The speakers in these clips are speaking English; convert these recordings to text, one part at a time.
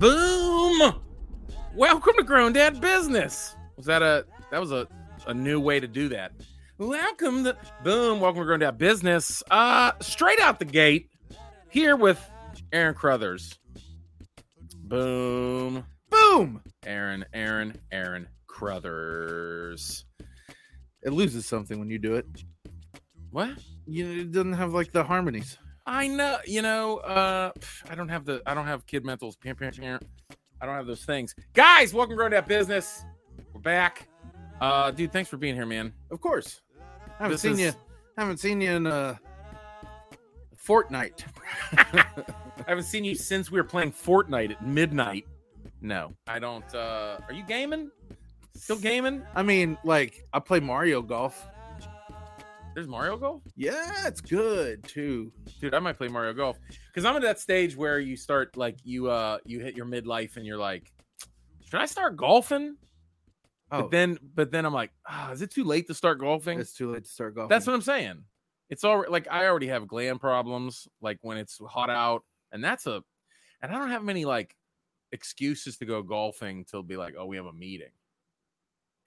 Boom! Welcome to Grown Dad Business. Was that a that was a, a new way to do that? Welcome to boom, welcome to Grown Dad Business. Uh straight out the gate, here with Aaron Crothers. Boom. Boom! Aaron, Aaron, Aaron Crothers. It loses something when you do it. What? You it doesn't have like the harmonies. I know, you know, uh I don't have the I don't have kid mentals. I don't have those things. Guys, welcome to Grown Business. We're back. Uh dude, thanks for being here, man. Of course. I haven't This seen is- you. Haven't seen you in a fortnight. I haven't seen you since we were playing Fortnite at midnight. No, I don't uh are you gaming? Still gaming? I mean, like I play Mario Golf. There's Mario Golf? Yeah, it's good too. Dude, I might play Mario Golf. Because I'm at that stage where you start like you uh you hit your midlife and you're like, should I start golfing? Oh, But then but then I'm like, ah, is it too late to start golfing? it's too late to start golfing. That's what I'm saying. It's already like I already have gland problems, like when it's hot out, and that's a, and I don't have many like excuses to go golfing till be like, oh, we have a meeting.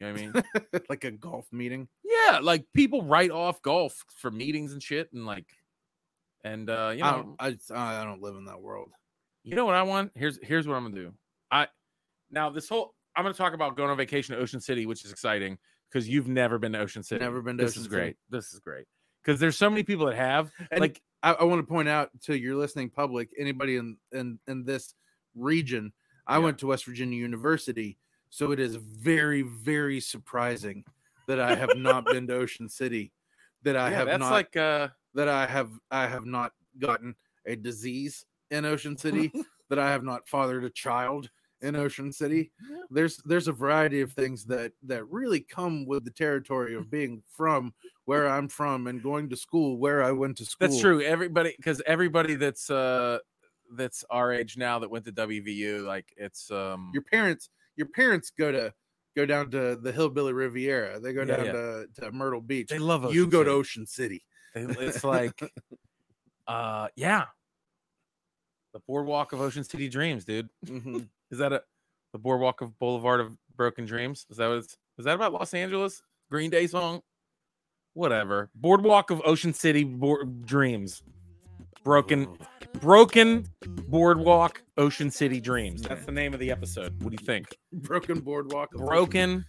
You know what I mean? like a golf meeting. yeah, like people write off golf for meetings and shit, and like, and uh, you I know, don't. I, I don't live in that world. you know what I want? Here's here's what I'm gonna do. I now this whole I'm gonna talk about going on vacation to Ocean City, which is exciting because you've never been to Ocean City. Never been to This Ocean is City. great. This is great because there's so many people that have And like I, I want to point out to your listening public, anybody in in in this region, I Yeah. went to West Virginia University, so it is very very surprising that I have not been to Ocean City, that I yeah, have that's not like uh that I have I have not gotten a disease in Ocean City, that I have not fathered a child in Ocean City. Yeah. There's there's a variety of things that that really come with the territory of being from where I'm from and going to school where I went to school. That's true. Everybody, because everybody that's uh that's our age now that went to WVU, like it's um Your parents your parents go to go down to the Hillbilly Riviera. They go Yeah, down yeah. to, to Myrtle Beach. they love you Ocean go to Ocean City. It's like uh yeah. The boardwalk of Ocean City Dreams, dude. Mhm. Is that a the boardwalk of Boulevard of Broken Dreams? Is that what it's is that about Los Angeles? Green Day song? Whatever. Boardwalk of Ocean City Boar- Dreams. Broken Broken Boardwalk Ocean City Dreams. That's the name of the episode. What do you think? Broken boardwalk. Broken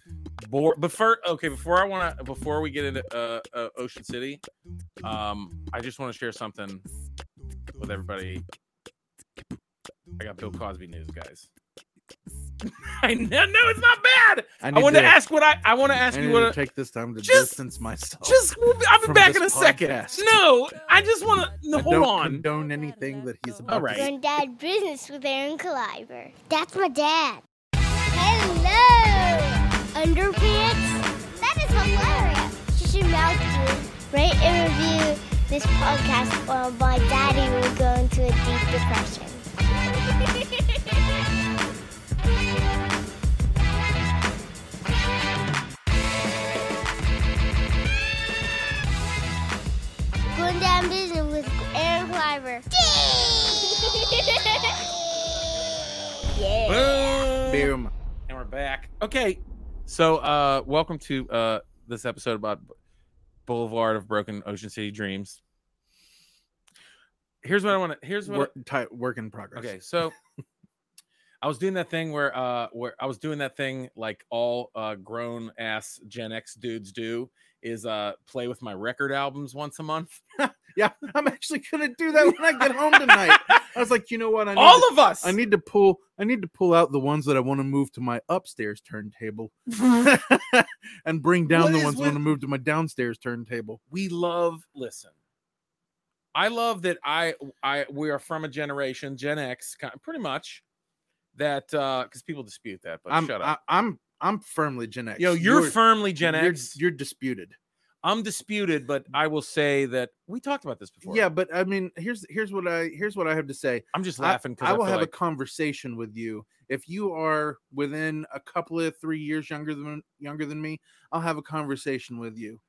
board. But first, okay, before I want to, before we get into uh, uh, Ocean City, um, I just want to share something with everybody. I got Bill Cosby news, guys. I know, no, it's not bad. I, need want to ask what I, I want to ask I you need what. to take this time to Just- distance myself. just, I'll be from back in a second. No, I just want to. No, I hold don't on. condone anything that he's about. All to right. say. Granddad Business with Aaron Caliber. That's my dad. Hello! Underpants? That is hilarious. You should mouth do rate and review this podcast or my daddy will go into a deep depression. Aaron Cliver. yeah. Boom. Boom. And we're back. Okay. So uh welcome to uh this episode about Boulevard of Broken Ocean City Dreams. Here's what I want to here's what Work, ti- work in progress. Okay, so I was doing that thing where uh where I was doing that thing like all uh grown ass Gen X dudes do is uh play with my record albums once a month. Yeah, I'm actually gonna do that when I get home tonight. I was like, you know what? I need All to, of us. I need to pull. I need to pull out the ones that I want to move to my upstairs turntable, and bring down What the is ones I with- want to move to my downstairs turntable. we love listen i love that i i we are from a generation gen x ki- pretty much that uh because people dispute that but I'm shut up I, I'm I'm firmly Gen X. yo you're, firmly gen you're- x You're, disputed. I'm disputed but i will say that we talked about this before Yeah, but I mean, here's here's what I here's what I have to say. i'm just laughing because I, I, will have like, a conversation with you if you are within a couple of three years younger than younger than me. I'll have a conversation with you.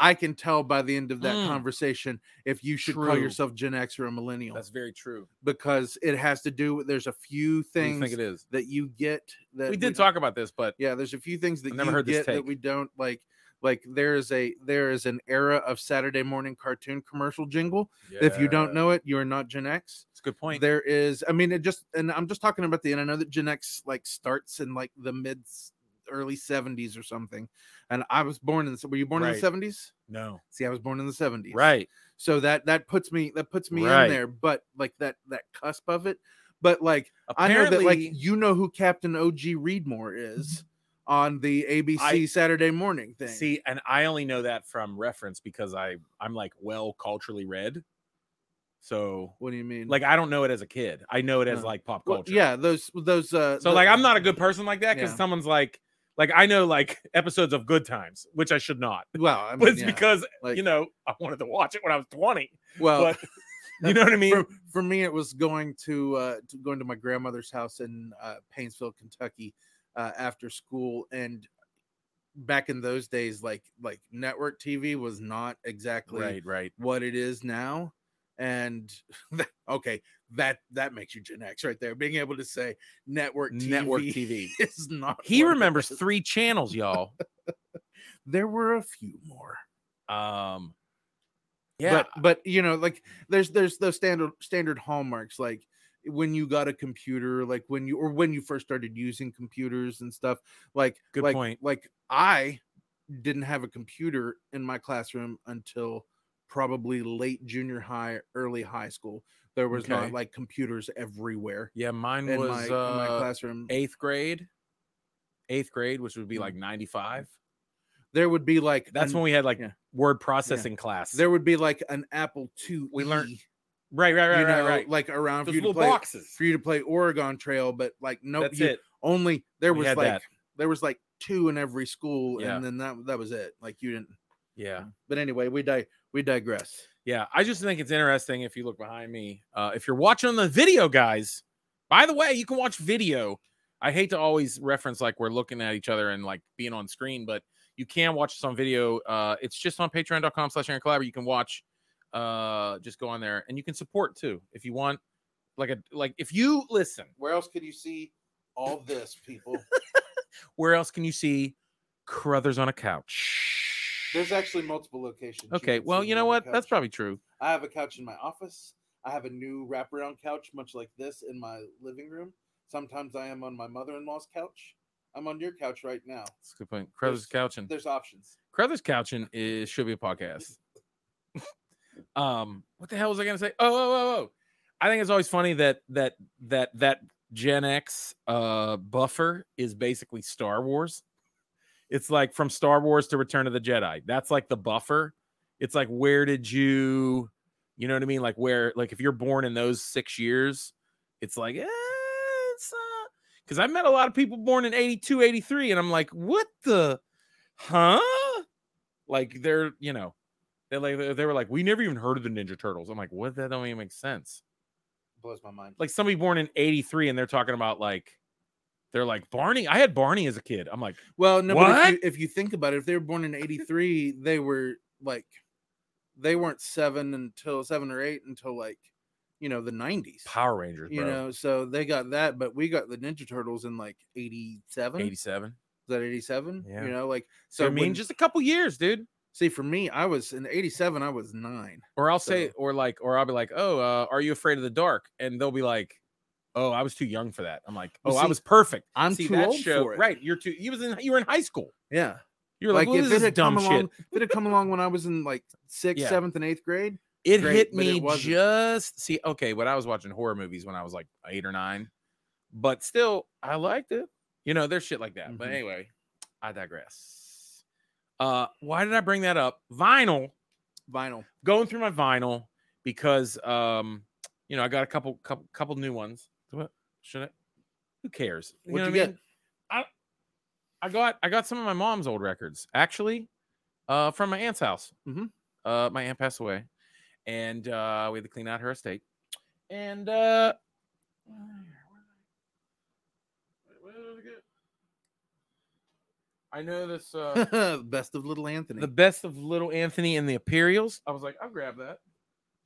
I can tell by the end of that Mm. conversation if you should call yourself Gen X or a millennial That's very true. because it has to do with there's a few What do you things think it is? that you get that We did talk about this, but yeah there's a few things that I've never you heard this get that we don't like like there is a there is an era of saturday morning cartoon commercial jingle. If you don't know it you're not gen x. It's a good point. there is i mean it just and i'm just talking about the and i know that gen x like starts in like the mid early 70s or something. And i was born in the were you born in the 70s No, see i was born in the 70s right. so that that puts me that puts me Right. in there but like that that cusp of it. But like I know that like you know who Captain OG Readmore is mm-hmm. On the ABC I- Saturday morning thing. See, and I only know that from reference because I I'm like well culturally read. So what do you mean? like I don't know it as a kid. I know it as No. like pop Well, culture. yeah, those those uh So like I'm not a good person like that because Yeah. someone's like like I know like episodes of Good Times, which I should not. well, I But it's yeah, because like- you know I wanted to watch it when I was 20. well But you know what I mean? for, for me it was going to uh to going to my grandmother's house in uh Paintsville, Kentucky uh after school and back in those days like like network TV was not exactly right, right. what it is now and that, okay that that makes you gen x right there being able to say network TV Network TV. is not He remembers three channels, y'all. there were a few more Um yeah, but but you know like there's there's those standard standard hallmarks like when you got a computer like when you or when you first started using computers and stuff like Good like, point. like i didn't have a computer in my classroom until probably late junior high early high school there was Okay. not like computers everywhere yeah, mine in was my, in uh, my classroom eighth grade. Eighth grade, which would be Mm. like 95. there would be like That's an- when we had like yeah. word processing class. there would be like an apple 2 We learned- right, right, right, you right, know, right. like around for you to play boxes. for you to play Oregon Trail, but like no, That's you, it. only there We was like that. there was like two in every school, Yeah. and then that that was it. Like you didn't. Yeah. But anyway, we di- we digress. Yeah, I just think it's interesting if you look behind me. Uh, if you're watching the video, guys, by the way, you can watch video. I hate to always reference like we're looking at each other and like being on screen, but you can watch this on video. Uh, it's just on patreon.com slash Aaron Collaborator. You can watch, uh, just go on there and you can support too if you want. Like a like if you listen, Where else could you see all this, people? where else can you see Crothers on a couch? There's actually multiple locations. Okay, can well, you know what? That's probably true. I have a couch in my office. I have a new wraparound couch, much like this, in my living room. Sometimes I am on my mother-in-law's couch. I'm on your couch right now. That's a good point. Crothers couching. There's options. Crothers couching is should be a podcast. um, what the hell was I gonna say? Oh, oh, oh, oh. I think it's always funny that that that that Gen X uh buffer is basically Star Wars. It's like from Star Wars to Return of the Jedi. That's like the buffer. It's like where did you, you know what I mean? Like where, like if you're born in those six years, it's like, eh, uh because I've met a lot of people born in 82, 83, and I'm like, what the huh? Like they're, you know, they're like they were like, we never even heard of the Ninja Turtles. I'm like, what? That don't even make sense. Blows my mind. Like somebody born in 83 and they're talking about like they're like Barney. I had Barney as a kid. I'm like, Well, no, but if What? you, if you think about it, if they were born in '83, they were like, they weren't seven until seven or eight until like, you know, the '90s. Power Rangers, You bro. know, so they got that, but we got the Ninja Turtles in like '87. 87. Is that '87? Yeah. You know, like So so. I mean, when- just a couple years, dude. See, for me, I was in '87. I was nine. Or I'll say, or like, or I'll be like, oh, uh, are you afraid of the dark? And they'll be like, oh, I was too young for that. I'm like, oh, Well, I was perfect. I'm See, too that old for it. Right, you're too. You was in. You were in high school. Yeah, You're like, like what if is it this had dumb come shit? along, if it had come along when I was in like sixth, Yeah. seventh, and eighth grade. it great, hit but it me just see okay when i was watching horror movies when i was like eight or nine but still i liked it you know there's shit like that but Mhm. anyway i digress uh why did i bring that up vinyl Vinyl. going through my vinyl because um you know i got a couple couple couple new ones what should i who cares you What'd you what I get? mean? I, I got i got some of my mom's old records actually uh from my aunt's house Mhm. uh my aunt passed away and uh we had to clean out her estate and uh where did it go? I know this. Uh, Best of Little Anthony. the best of Little Anthony and the Imperials. I was like, I'll grab that.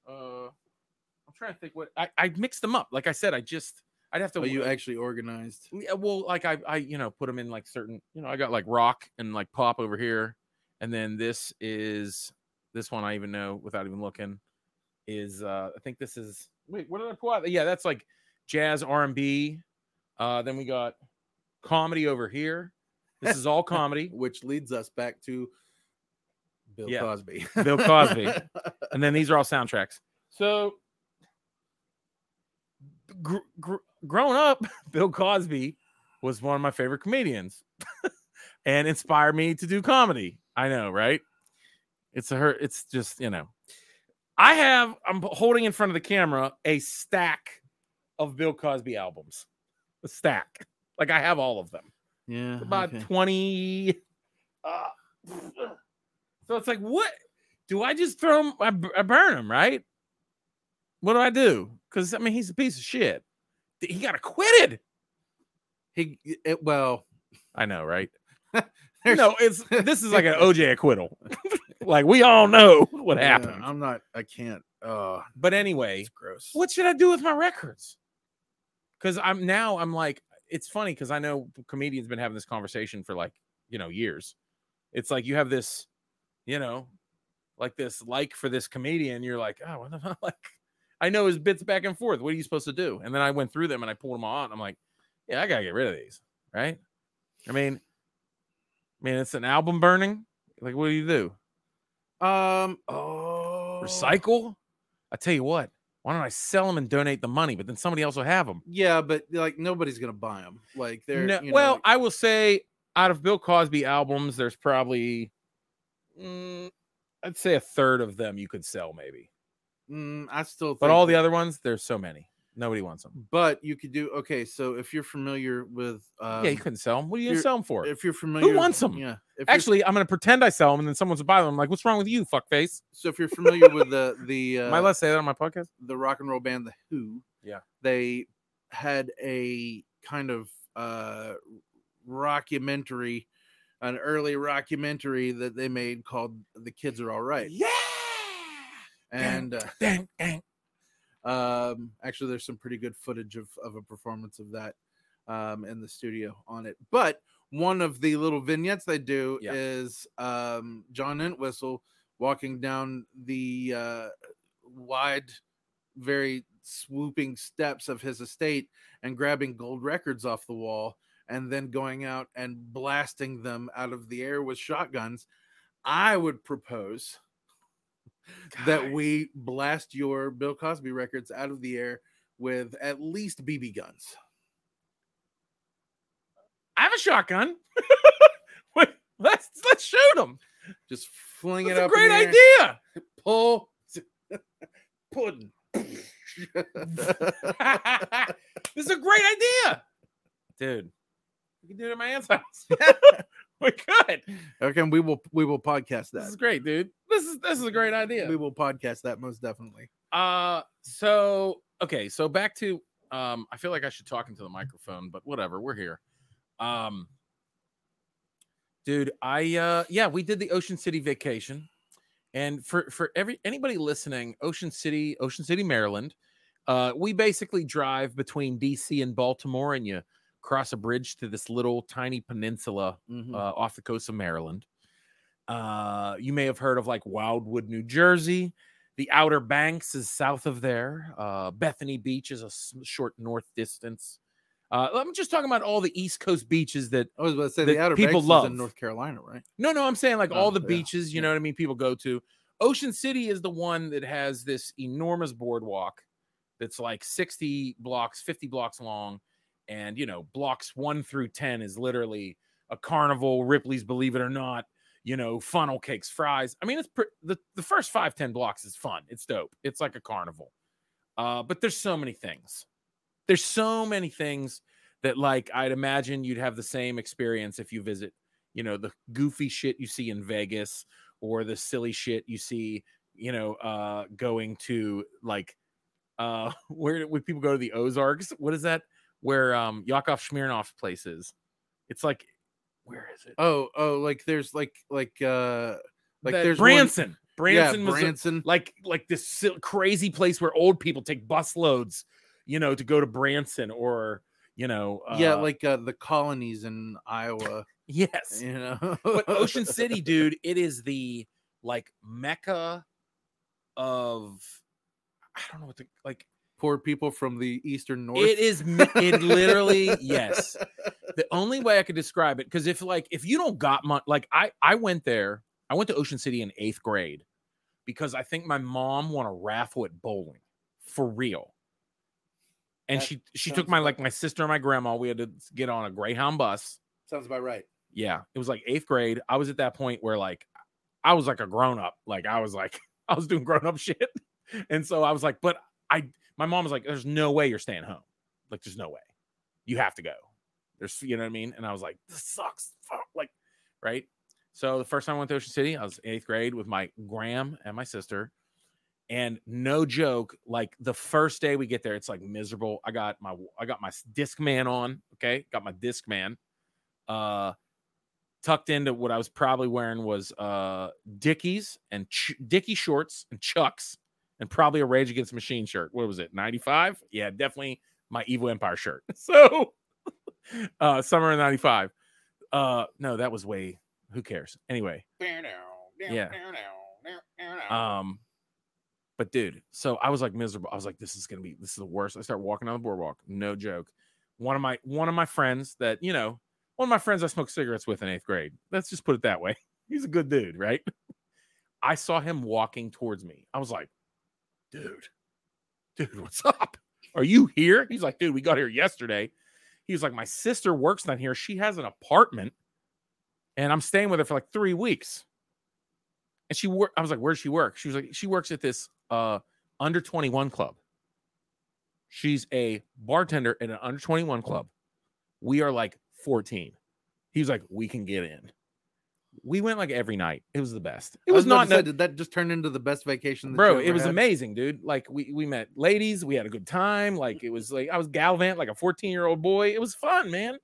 Uh, I'm trying to think what I, I mixed them up. Like I said, I just I'd have to. oh, you actually organized. Yeah, well, like I, I, you know, put them in like certain, you know, I got like rock and like pop over here, and then this is this one I even know without even looking is uh I think this is wait, what did I pull out? Yeah, that's like jazz R and B. Uh, then we got comedy over here. This is all comedy, which leads us back to Bill Yeah. Cosby. Bill Cosby. and then these are all soundtracks. So, gr- gr- growing up, Bill Cosby was one of my favorite comedians, and inspired me to do comedy. I know, right? It's a her. It's just you know, I have. I'm holding in front of the camera a stack of Bill Cosby albums. A stack. Like I have all of them yeah, about okay. 20 uh, so it's like what do i just throw him I, I burn him right what do i do because i mean he's a piece of shit he got acquitted he. It, well, i know right no it's this is like an oj acquittal like we all know what yeah, happened I'm not. I can't. Oh, but anyway gross. what should I do with my records? Because I'm now I'm like, it's funny because I know comedians been having this conversation for like, you know, years. It's like you have this, you know, like this like for this comedian. You're like, oh, what the fuck? Like, I know his bits back and forth. What are you supposed to do? And then I went through them and I pulled them all out. I'm like, yeah, I gotta get rid of these, right? I mean, I mean, it's an album burning. Like, what do you do? Um. Oh. Recycle? I tell you what, why don't I sell them and donate the money? But then somebody else will have them. Yeah, but like nobody's gonna buy them. Like they're. No, you know, well, like- I will say out of Bill Cosby albums, there's probably, mm, I'd say a third of them you could sell, maybe. mm, I still. But all the other ones, there's so many. Nobody wants them. But you could do okay. So if you're familiar with, um, yeah, you couldn't sell them. What are you gonna sell them for? If you're familiar, wants 'em? Yeah. If Actually, I'm gonna pretend I sell them, and then someone's buy them. I'm like, "What's wrong with you, fuckface?" so if you're familiar with the the uh, Am I allowed to say that on my podcast? the rock and roll band The Who, Yeah. they had a kind of uh rockumentary, an early rockumentary that they made called "The Kids Are All Right," Yeah. and uh, dang, dang. um, actually, there's some pretty good footage of of a performance of that um, in the studio on it. But one of the little vignettes they do Yeah. is um, John Entwistle walking down the uh, wide, very swooping steps of his estate and grabbing gold records off the wall and then going out and blasting them out of the air with shotguns. I would propose that we blast your Bill Cosby records out of the air with at least BB guns. I have a shotgun. Let's let's shoot him. Just fling That's it a up. in great idea. Pull. Pudding. this is a great idea, dude. We can do it at my aunt's house. we could. okay, we will we will podcast that. This is great, dude. This is this is a great idea. We will podcast that most definitely. Uh, so okay, so back to um, I feel like I should talk into the microphone, but whatever, we're here. Um, dude, I uh, yeah, we did the Ocean City vacation, and for for every anybody listening, Ocean City, Ocean City, Maryland, uh, we basically drive between DC and Baltimore, and you cross a bridge to this little tiny peninsula Mhm. uh, off the coast of Maryland. Uh, you may have heard of like Wildwood, New Jersey. The Outer Banks is south of there. Uh, Bethany Beach is a short north distance. Uh, I'm just talking about all the East Coast beaches that. I was about to say the Outer people Banks love. in North Carolina, right? No, no, I'm saying like all Oh, the yeah, beaches. You yeah. know what I mean? People go to. Ocean City is the one that has this enormous boardwalk that's like 60 blocks, 50 blocks long, and you know blocks one through 10 is literally a carnival. Ripley's Believe It or Not. You know, funnel cakes, fries. I mean, it's pre- the the first five ten blocks is fun. It's dope. It's like a carnival. Uh, but there's so many things. There's so many things that like I'd imagine you'd have the same experience if you visit, you know, the goofy shit you see in Vegas or the silly shit you see, you know, uh going to like uh where would people go to the Ozarks? What is that? Where um Yakov Smirnoff's place is. It's like Where is it? Oh, oh, like there's like like uh like That- there's one- Branson. Branson, yeah, Branson. like like this crazy place where old people take bus loads, you know, to go to Branson or you know, yeah, uh, like uh, the colonies in Iowa. yes, You know, but Ocean City, dude, it is the like mecca of I don't know what to like. poor people from the eastern north. It is it literally yes. The only way I could describe it because if like if you don't got money, like I I went there, I went to Ocean City in eighth grade because I think my mom won a raffle at bowling for real. And That she she took my like my sister and my grandma. We had to get on a Greyhound bus. Sounds about right. Yeah, it was like eighth grade. I was at that point where like I was like a grown up. Like I was like I was doing grown up shit. And so I was like, but I my mom was like, there's no way you're staying home. Like there's no way. You have to go. There's you know what I mean? And I was like, this sucks. Fuck. Like, right? So the first time I went to Ocean City, I was eighth grade with my gram and my sister. And no joke, like the first day we get there, it's like miserable. I got my I got my disc man on. Okay. Got my disc man. Uh tucked into what I was probably wearing was uh Dickies and ch- Dickie shorts and Chucks and probably a Rage Against the Machine shirt. What was it? 95? Yeah, definitely my Evil Empire shirt. So uh summer of 95. Uh no, that was way who cares? Anyway, Yeah. um but dude, so I was like miserable. I was like this is to be this is the worst. I start walking on the boardwalk. No joke. One of my one of my friends that, you know, one of my friends I smoked cigarettes with in 8th grade. Let's just put it that way. He's a good dude, right? I saw him walking towards me. I was like, dude, dude, what's up? Are you here? He's like, dude, we got here yesterday. He was like, my sister works down here. She has an apartment, and I'm staying with her for like three weeks. And she work. I was like, where does she work? She was like, she works at this uh under 21 club. She's a bartender at an under 21 club. We are like 14. He was like, we can get in. We went like every night. It was the best. It I was, not say, no- did that just turn into the best vacation? Bro it was had? amazing dude like we we met ladies we had a good time like it was like i was gallivant like a 14 year old boy it was fun man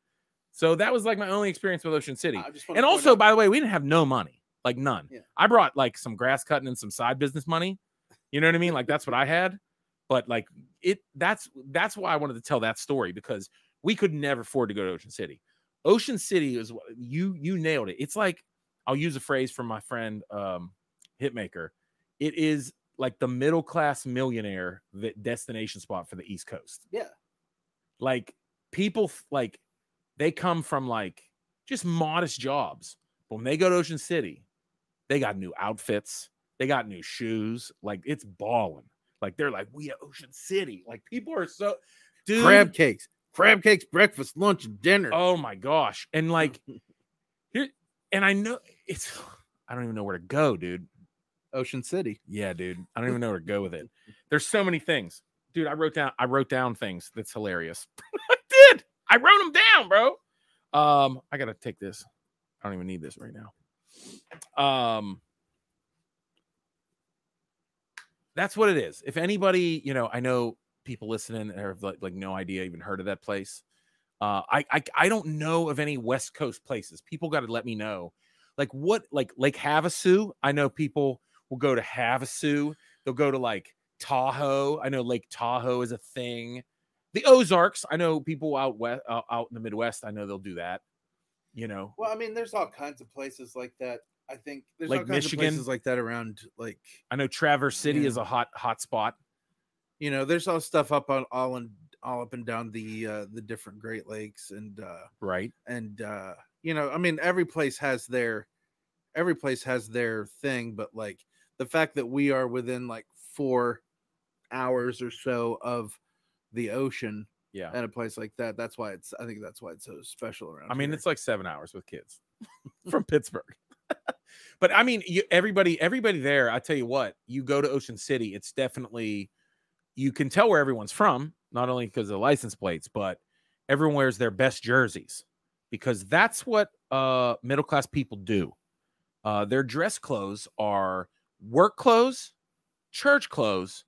so that was like my only experience with ocean city I just wanna and also by the way we didn't have no money like none. Yeah. i brought like some grass cutting and some side business money. You know what i mean? Like that's what i had. But like it that's that's why i wanted to tell that story because we could never afford to go to ocean city. Ocean city is what you you nailed it. It's like i'll use a phrase from my friend um hitmaker. It is like the middle class millionaire vi- destination spot for the east coast. Yeah. like people like they come from like just modest jobs. But when they go to ocean city they got new outfits they got new shoes like it's balling like they're like we at ocean city like people are so dude crab cakes, crab cakes, breakfast, lunch, and dinner. oh my gosh and like here and i know it's i don't even know where to go dude Ocean City. yeah, dude. I don't even know where to go with it. There's so many things. Dude, I wrote down I wrote down things that's hilarious. I did. I wrote them down, bro. Um, I gotta take this. I don't even need this right now. Um that's what it is. If anybody, you know, I know people listening that have like, like no idea even heard of that place. Uh I, I I don't know of any West Coast places. People got to let me know. Like what like Lake Havasu, I know people will go to Havasu. They'll go to like Tahoe. I know Lake Tahoe is a thing. The Ozarks, I know people out west, uh, out in the Midwest. I know they'll do that. You know, Well, I mean, there's all kinds of places like that. I think there's Like all kinds Michigan? of places like that around. Like I know Traverse City Yeah. is a hot hot spot. you know, there's all stuff up on all and all up and down the uh the different Great Lakes and uh Right. and uh you know, I mean, every place has their every place has their thing, but like the fact that we are within like four hours or so of the ocean Yeah. at a place like that, that's why it's I think that's why it's so special around. I mean, here. it's like seven hours with kids from Pittsburgh. But I mean, you, everybody, everybody there. I tell you what, you go to Ocean City, it's definitely you can tell where everyone's from, not only because of the license plates, but everyone wears their best jerseys because that's what uh middle class people do. Uh, their dress clothes are work clothes, church clothes,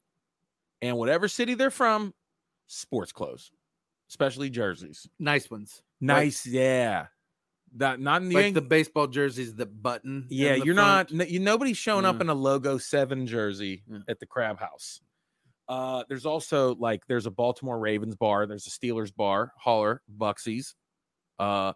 and whatever city they're from, sports clothes, especially jerseys. nice ones. Nice, yeah. That not in the, like the baseball jerseys that button. yeah. the You're front. not. You nobody's showing up in a logo seven jersey Yeah. at the Crab House. Uh, there's also like there's a Baltimore Ravens bar. There's a Steelers bar, Holler, Buxy's, uh,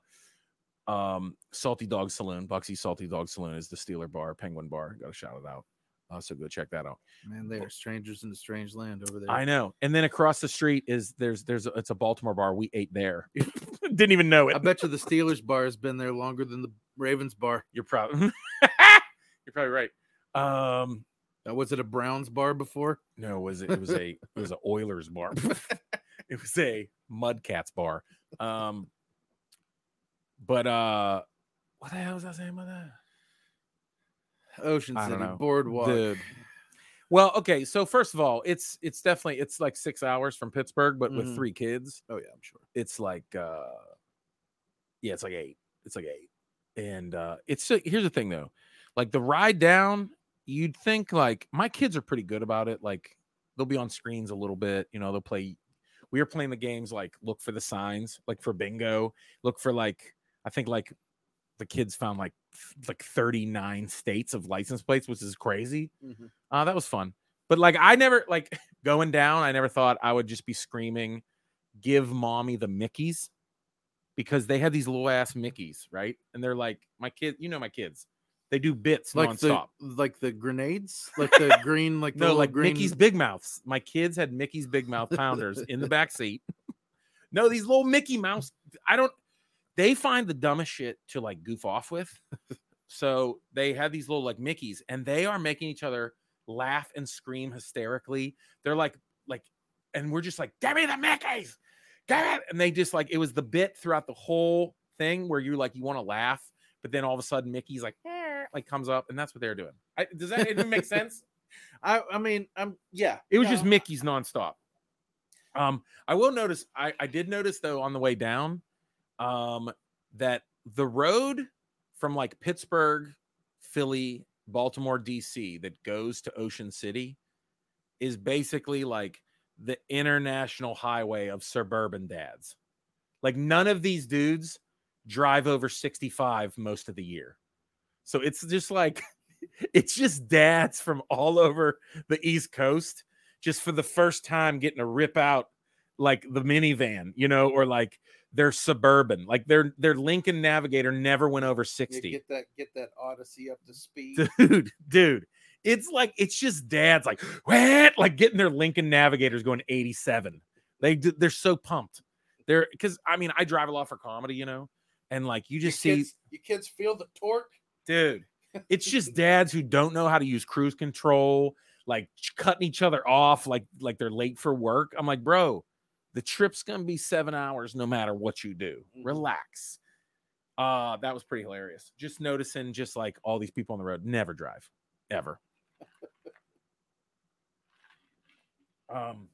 um, Salty Dog Saloon. Buxy Salty Dog Saloon is the Steeler bar, Penguin bar. Got to shout it out. Uh, so go check that out. Man, they are strangers in a strange land over there. I know. And then across the street is there's there's a, it's a Baltimore bar. We ate there. Didn't even know it. I bet you the Steelers bar has been there longer than the Ravens bar. You're probably you're probably right. Um, Uh, was it a Browns bar before? no, was it? It was a it was a Oilers bar. it was a Mudcats bar. Um, but uh, what the hell was I saying about that? Ocean City. Boardwalk. Dude. Well, okay. So first of all, it's it's definitely it's like six hours from Pittsburgh, but with Mhm. three kids, Oh yeah, I'm sure. it's like uh yeah it's like eight it's like eight and uh it's here's the thing though like the ride down you'd think like my kids are pretty good about it like they'll be on screens a little bit you know they'll play we were playing the games like look for the signs like for bingo look for like i think like the kids found like like 39 states of license plates which is crazy Mhm. uh that was fun but like i never like going down i never thought i would just be screaming give mommy the Mickeys because they have these little ass Mickeys, right? And they're like, my kid, you know, my kids, they do bits Like nonstop. the like the grenades, like the green, like the no, like green. Mickey's Big Mouths. My kids had Mickey's Big Mouth pounders in the back seat. No, these little Mickey Mouse. I don't. They find the dumbest shit to like goof off with. So they have these little like Mickeys, and they are making each other laugh and scream hysterically. They're like, like, and we're just like, "Give me the Mickeys, give it!" And they just like it was the bit throughout the whole thing where you're like you want to laugh, but then all of a sudden Mickey's like, "Eh," like comes up, and that's what they're doing. I, does that even make sense? I I mean, I'm yeah. It was just Mickey's nonstop. Um, I will notice. I I did notice though on the way down, um, that the road from like Pittsburgh, Philly, Baltimore, D.C. that goes to Ocean City is basically like the international highway of suburban dads. Like none of these dudes drive over 65 most of the year. So it's just like it's just dads from all over the East Coast just for the first time getting to rip out like the minivan, you know, or like their suburban. Like their their Lincoln Navigator never went over you 60 get that get that Odyssey up to speed. dude, dude. It's like it's just dads like what like getting their Lincoln Navigators going 87. They they're so pumped. They're because I mean I drive a lot for comedy, you know, and like you just see, kids, you kids feel the torque. dude. It's just dads who don't know how to use cruise control, like cutting each other off, like like they're late for work. I'm like, bro, the trip's gonna be seven hours no matter what you do. Mhm. Relax. Uh, that was pretty hilarious. Just noticing, just like all these people on the road never drive, ever. um,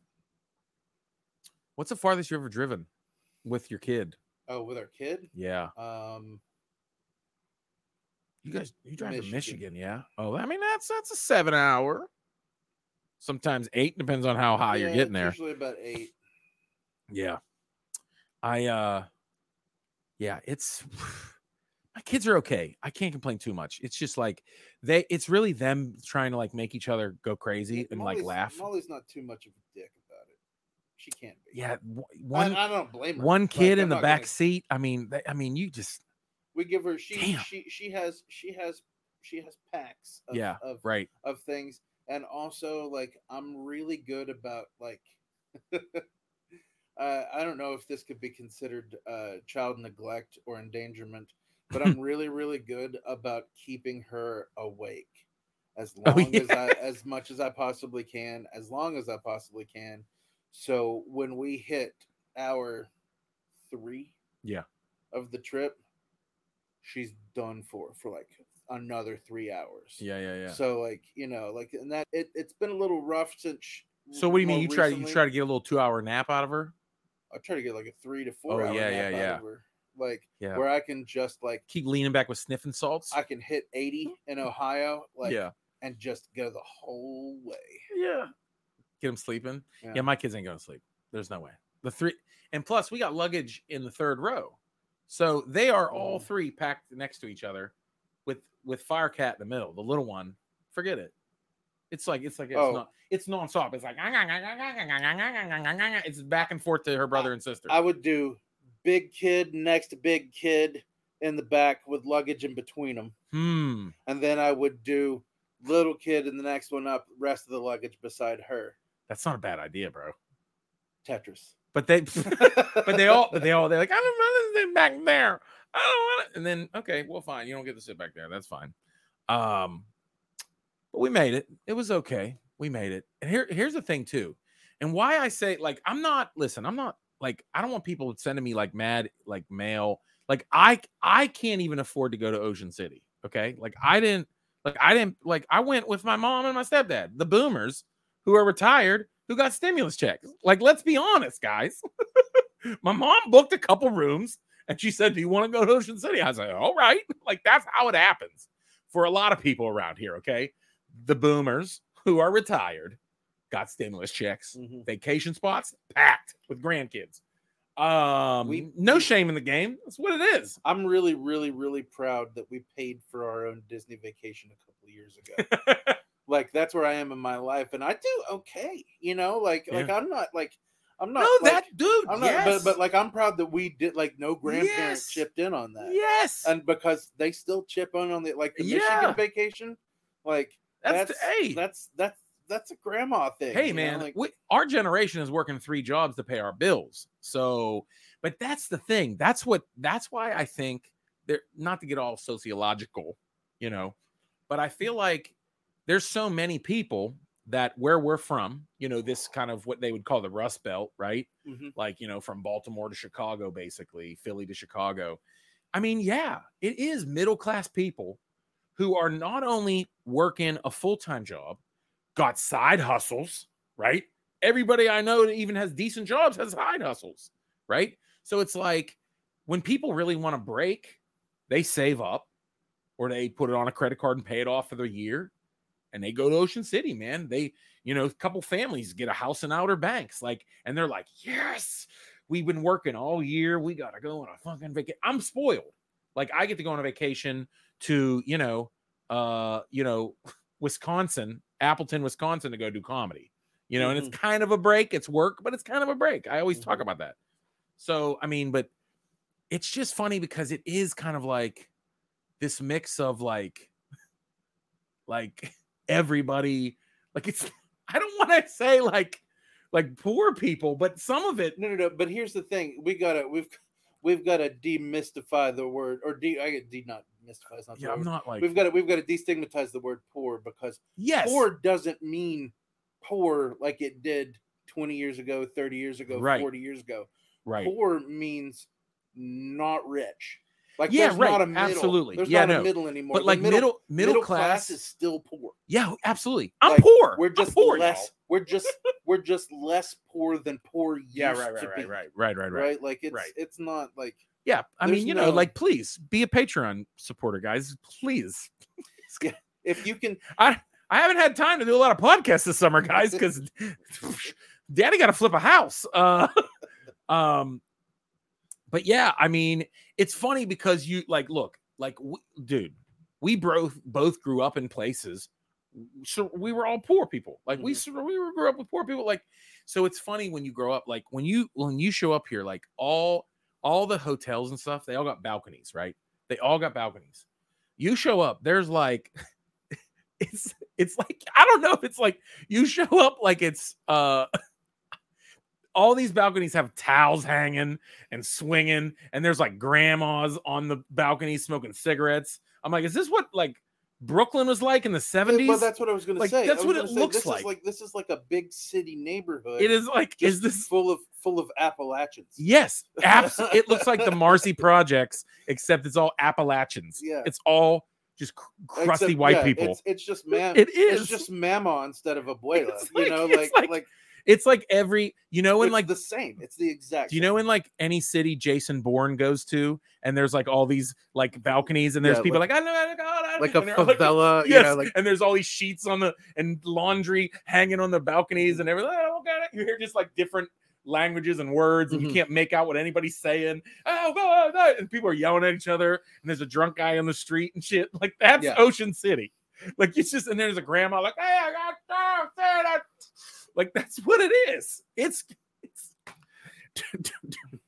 what's the farthest you've ever driven with your kid? Oh, with our kid. Yeah, Um, you guys, you drive to Michigan. Michigan, yeah? Oh, I mean that's that's a seven hour. Sometimes eight depends on how high you're getting there. Usually about eight. Yeah. I uh yeah, it's my kids are okay. I can't complain too much. It's just like they it's really them trying to like make each other go crazy and like Molly's- laugh. Molly's not too much of a dick about it. She can't be. Yeah, one I don't blame her. one kid in the back gonna- seat. I mean, they, I mean, you just we give her. She Damn. she she has she has she has packs. Of, Yeah, Of right. of things and also like i'm really good about like uh, i don't know if this could be considered uh, child neglect or endangerment but i'm really really good about keeping her awake as Oh, long as i as much as i possibly can as long as i possibly can so when we hit hour three Yeah. of the trip she's done for for like another three hours Yeah, yeah, yeah. so like you know, like and that it, it's been a little rough since. sh- So what do you mean? You try you try to get a little two hour nap out of her? I try to get like a three to four Oh, hour yeah, nap yeah, yeah. of like Yeah. where I can just like Keep leaning back with sniffing salts. I can hit eighty in Ohio, like yeah. and just go the whole way. Yeah. Get them sleeping. Yeah. Yeah. my kids ain't going to sleep. There's no way. The three and plus we got luggage in the third row. So they are all Mhm. three packed next to each other, with with Firecat in the middle. The little one, forget it. It's like it's like it's Oh. not it's nonstop. It's like it's back and forth to her brother and sister. I would do big kid next big kid in the back with luggage in between them, Hmm. and then I would do little kid in the next one up, rest of the luggage beside her. That's not a bad idea, bro. Tetris. But they but they all but they all they're like, I don't want to sit back there. I don't want it. And then okay, well, fine. You don't get to sit back there. That's fine. Um, but we made it. It was okay. We made it. And here, here's the thing too, and why I say like I'm not. Listen, I'm not like I don't want people sending me like mad like mail. Like I I can't even afford to go to Ocean City. Okay, like I didn't like I didn't like I went with my mom and my stepdad, the boomers who are retired who got stimulus checks. Like let's be honest, guys. my mom booked a couple rooms and she said, "Do you want to go to Ocean City?" I was like, "All right." Like that's how it happens for a lot of people around here. Okay, the boomers who are retired got stimulus checks, Mhm. vacation spots packed with grandkids. Um, We- no shame in the game. That's what it is. I'm really, really, really proud that we paid for our own Disney vacation a couple of years ago. like that's where I am in my life, and I do okay. You know, like like I'm not like I'm not no, like, that dude. I'm not, yes. but but like I'm proud that we did like no grandparents Yes. chipped in on that, yes, and because they still chip in on the like the Yeah. Michigan vacation, like that's, that's hey, that's that's that's a grandma thing. hey you know, man like, we, our generation is working three jobs to pay our bills so but that's the thing that's what that's why i think they're not to get all sociological you know but i feel like there's so many people that where we're from you know this kind of what they would call the rust belt right mhm. like you know from baltimore to chicago basically philly to chicago i mean yeah it is middle class people who are not only working a full-time job got side hustles right? Everybody i know that even has decent jobs has side hustles right? So it's like when people really want to break they save up or they put it on a credit card and pay it off for the year and they go to ocean city man. They you know a couple families get a house in outer banks like and they're like yes we've been working all year. We gotta go on a fucking vacation i'm spoiled. Like i get to go on a vacation to you know uh you know wisconsin appleton wisconsin to go do comedy you know and it's kind of a break it's work but it's kind of a break i always talk Mhm. about that so i mean but it's just funny because it is kind of like this mix of like like everybody like it's i don't want to say like like poor people but some of it no no no. But here's the thing: we gotta we've we've got to demystify the word or de I get de not mystify. Not yeah i'm word. not like We've got to we've got to destigmatize the word poor because yes poor doesn't mean poor like it did 20 years ago, 30 years ago, Right. 40 years ago. right Poor means not rich. Like Yeah, there's right, not a middle. absolutely. There's Yeah, not no. a middle anymore. but The like middle middle, class, is still poor. yeah absolutely i'm Like, poor We're just poor, less. We're just we're just less poor than poor yeah right right right, right right right right Right? Like it's Right. it's not like yeah i There's mean you know like please be a patreon supporter guys please if you can I i haven't had time to do a lot of podcasts this summer, guys, because daddy got to flip a house. Uh, um, but yeah, I mean, it's funny because you like, look, like, w dude, we both both grew up in places. So we were all poor people. Like we Mhm. sort of- we were- grew up with poor people. Like, so it's funny when you grow up. Like when you when you show up here, like all all the hotels and stuff, they all got balconies, right? They all got balconies. You show up, there's like it's it's like I don't know if it's like you show up like it's uh all these balconies have towels hanging and swinging and there's like grandmas on the balcony smoking cigarettes. I'm like is this what like Brooklyn was like in the 70s? Well, that's what I was going to say. That's what it say, looks this like. Is like this is like a big city neighborhood. it is like is this full of full of Appalachians? Yes, abs- it looks like the Marcy projects except it's all Appalachians. Yeah. It's all just cr- crusty Except, white yeah, people. It's, it's just man. It is. It's just mama instead of abuela. You like- know, like like- like, It's like every you know in it's like the same. It's the exact. Do you know in like any city Jason Bourne goes to, and there's like all these like balconies, and there's Yeah, people like- like, I know, I know, I know," like a they're like, favela? yes, You know, like and there's all these sheets on the and laundry hanging on the balconies and everything. Oh, got it. You hear just like different languages and words, and you Mhm. can't make out what anybody's saying. Oh, oh, oh, and people are yelling at each other, and there's a drunk guy on the street and shit. Like that's Yeah. Ocean City. Like it's just, and there's a grandma like, hey, I got oh, say that." Like that's what it is. It's it's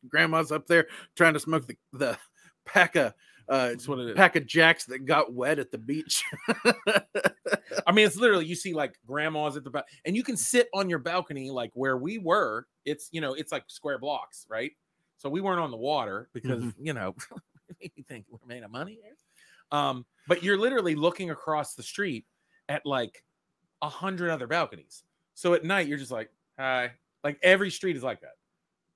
Grandma's up there trying to smoke the, the pack of uh, that's what it is. pack of jacks that got wet at the beach. I mean, it's literally you see like grandmas at the back, and you can sit on your balcony like where we were. It's you know, it's like square blocks, right? So we weren't on the water because Mhm. you know, you think we're made of money here. Um, but you're literally looking across the street at like a hundred other balconies. So at night you're just like, hi, like every street is like that.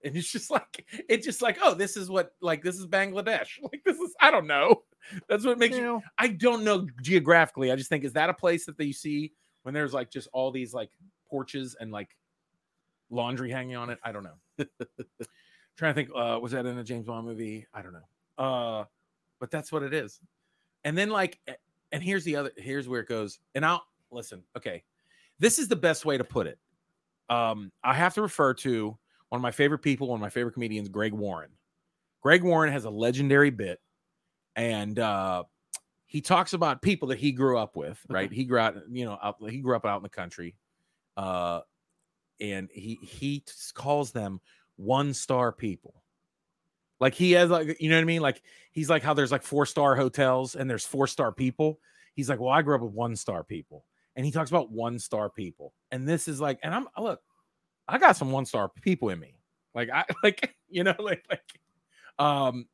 And it's just like it's just like, oh, this is what like this is Bangladesh. Like this is I don't know. That's what makes You you know, I don't know geographically. I just think is that a place that you see when there's like just all these like porches and like laundry hanging on it? I don't know. Trying to think, uh, was that in a James Bond movie? I don't know. Uh, but that's what it is. And then like, and here's the other. Here's where it goes. And I'll listen. Okay, this is the best way to put it. Um, I have to refer to one of my favorite people, one of my favorite comedians, Greg Warren. Greg Warren has a legendary bit, and uh, he talks about people that he grew up with. Right, he grew out, you know, out, he grew up out in the country, uh, and he he calls them one star people. Like he has like you know what I mean? Like he's like how there's like four star hotels and there's four star people. He's like, well, I grew up with one star people, and he talks about one star people. And this is like, and I'm look, I got some one star people in me. Like I like you know like like um,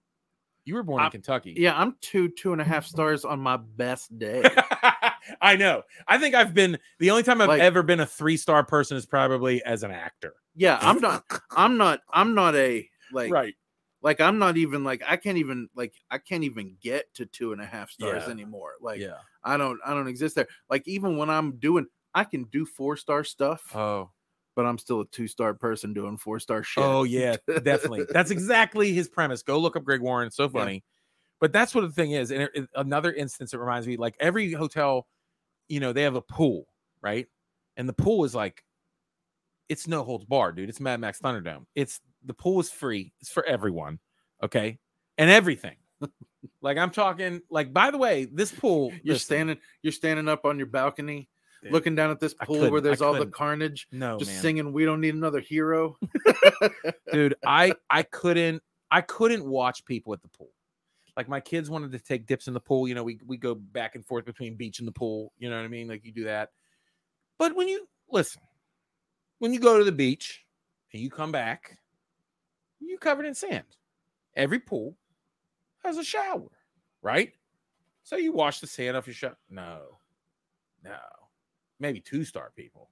you were born in I'm- Kentucky. yeah, I'm two two and a half stars on my best day. I know. I think I've been the only time I've Like- ever been a three star person is probably as an actor. Yeah, I'm not. I'm not. I'm not a like. right. Like I'm not even like I can't even like I can't even get to two and a half stars Yeah. anymore. Like yeah. I don't I don't exist there. Like even when I'm doing I can do four star stuff, Oh. but I'm still a two star person doing four star shit. Oh yeah, definitely. That's exactly his premise. Go look up Greg Warren. It's so Yeah. funny. But that's what the thing is. And it- another instance, it reminds me like every hotel, you know, they have a pool, right? And the pool is like, it's no holds bar, dude. It's Mad Max Thunderdome. It's the pool is free. It's for everyone, okay, and everything. like I'm talking. Like by the way, this pool. You're listen, standing you're standing up on your balcony Dude, looking down at this pool where there's all the carnage, No, just man. singing we don't need another hero. dude i i couldn't i couldn't watch people at the pool like my kids wanted to take dips in the pool you know we, we go back and forth between beach and the pool you know what i mean like you do that but when you listen when you go to the beach and you come back you covered in sand. Every pool has a shower right? So you wash the sand off your shower no no maybe two star people.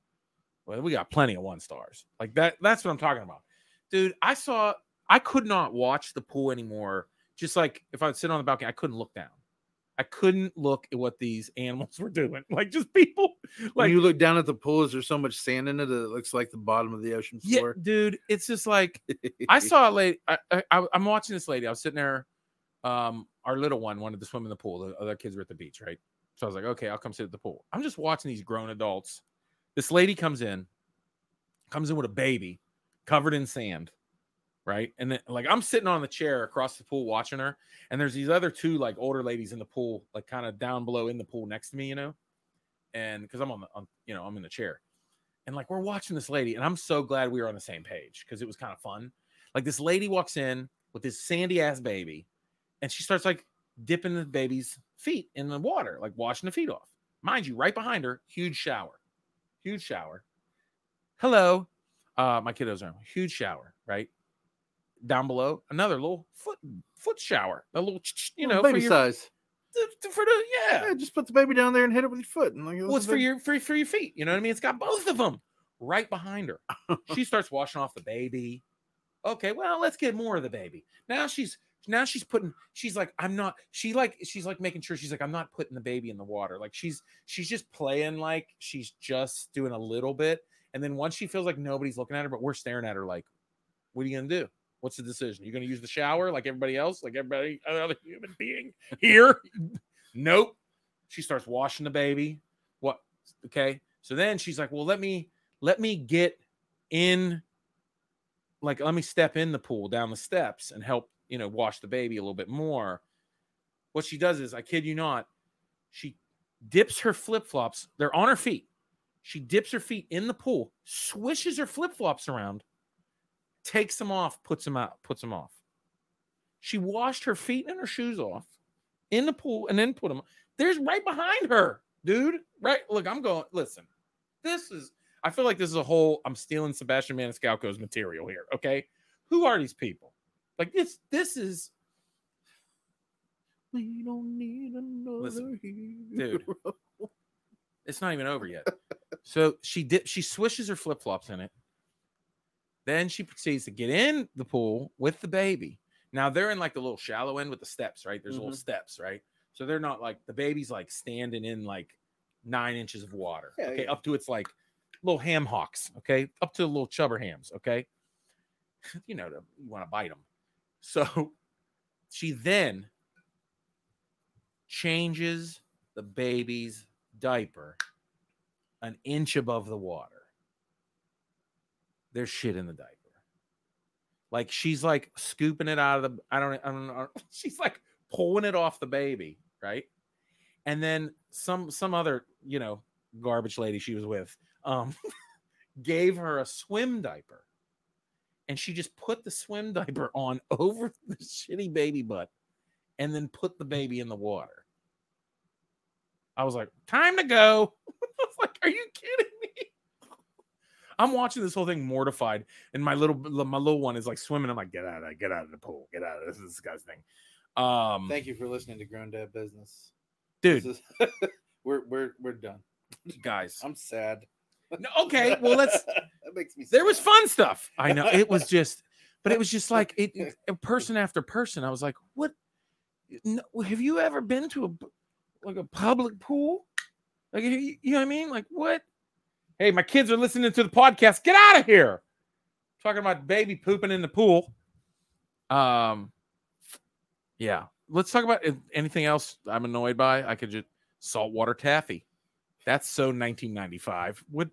Well we got plenty of one stars. Like that that's what i'm talking about. Dude i saw i could not watch the pool anymore. Just like if i would sit on the balcony i couldn't look down i couldn't look at what these animals were doing like just people when like you look down at the pool, is there so much sand in it that it looks like the bottom of the ocean floor? yeah dude it's just like i saw a lady I, I, I- i'm watching this lady i was sitting there um our little one wanted to swim in the pool the other kids were at the beach right? So i was like okay i'll come sit at the pool. I'm just watching these grown adults this lady comes in comes in with a baby covered in sand right? And then like i'm sitting on the chair across the pool watching her and there's these other two like older ladies in the pool like kind of down below in the pool next to me you know? And because i'm on the you know i'm in the chair. And like we're watching this lady and i'm so glad we were on the same page because it was kind of fun. Like this lady walks in with this sandy ass baby and she starts like dipping the baby's feet in the water like washing the feet off. Mind you right behind her huge shower huge shower. Hello? Uh my kiddos are huge shower right down below another little foot foot shower a little you know baby for your, size. for the yeah Yeah, just put the baby down there and hit it with your foot. And like, well, it's for your for, for your feet. You know what I mean? It's got both of them right behind her. she starts washing off the baby. Okay, well, let's get more of the baby. Now she's now she's putting she's like i'm not she like she's like making sure she's like i'm not putting the baby in the water like she's she's just playing like she's just doing a little bit and then once she feels like nobody's looking at her but we're staring at her like what are you gonna do what's the decision? You're gonna use the shower like everybody else like everybody other human being here? Nope. She starts washing the baby. What? Okay. So then she's like well let me let me get in like let me step in the pool down the steps and help you know wash the baby a little bit more. What she does is i kid you not she dips her flip-flops they're on her feet. She dips her feet in the pool swishes her flip-flops around takes them off puts them out puts them off she washed her feet and her shoes off in the pool and then put them there's right behind her dude right look i'm going listen this is I feel like this is a whole I'm stealing Sebastian Maniscalco's material here. Okay. Who are these people? Like this, this is We don't need another Listen, hero. dude. it's not even over yet. so she did she swishes her flip-flops in it. Then she proceeds to get in the pool with the baby. Now they're in like the little shallow end with the steps, right? There's little Mhm. steps, right? So they're not like the baby's like standing in like nine inches of water. Yeah, okay, yeah. up to its like little ham hocks, okay, up to the little chubber hams, okay. You know, the- you want to bite them. So she then changes the baby's diaper an inch above the water. There's shit in the diaper. Like she's like scooping it out of the I don't I don't know. She's like pulling it off the baby, right? And then some some other, you know, garbage lady she was with um gave her a swim diaper. And she just put the swim diaper on over the shitty baby butt and then put the baby in the water. I was like, time to go. I was like, are you kidding? I'm watching this whole thing mortified, and my little my little one is like swimming. I'm like, get out of get out of the pool, get out of this, this guy's thing. Um, Thank you for listening to Grown Dad Business. dude, is- we're we're we're done. guys. I'm sad. No, okay, well, let's. that makes me. There was fun stuff. I know it was just, but it was just like it, it- a person after person. I was like, what? No, have you ever been to a like a public pool? Like you you know what I mean? Like what? Hey, my kids are listening to the podcast. Get out of here. Talking about baby pooping in the pool. Um, yeah. Let's talk about anything else I'm annoyed by. I could just saltwater taffy. That's so 1995. Would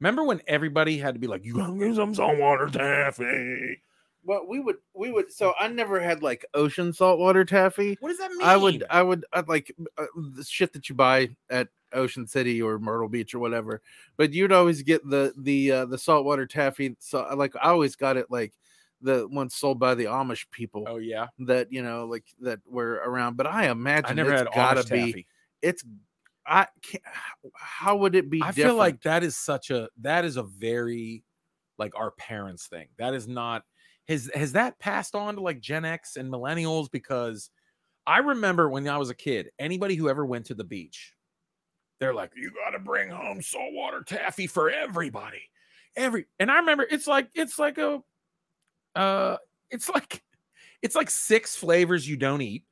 remember when everybody had to be like, "You gotta get some saltwater taffy"? Well, we would we would. So I never had like ocean saltwater taffy. What does that mean? I would I would I'd like uh, the shit that you buy at Ocean City or Myrtle Beach or whatever. But you'd always get the the uh, the saltwater taffy. So like I always got it like the ones sold by the Amish people Oh yeah, that you know like that were around. But I imagine I never it's had gotta Amish be taffy. it's I can't, how would it be I different? feel like that is such a that is a very like our parents thing. That is not has has that passed on to like Gen X and millennials because I remember when I was a kid, anybody who ever went to the beach, they're like, you got to bring home saltwater taffy for everybody. Every and I remember it's like it's like a uh it's like it's like six flavors you don't eat.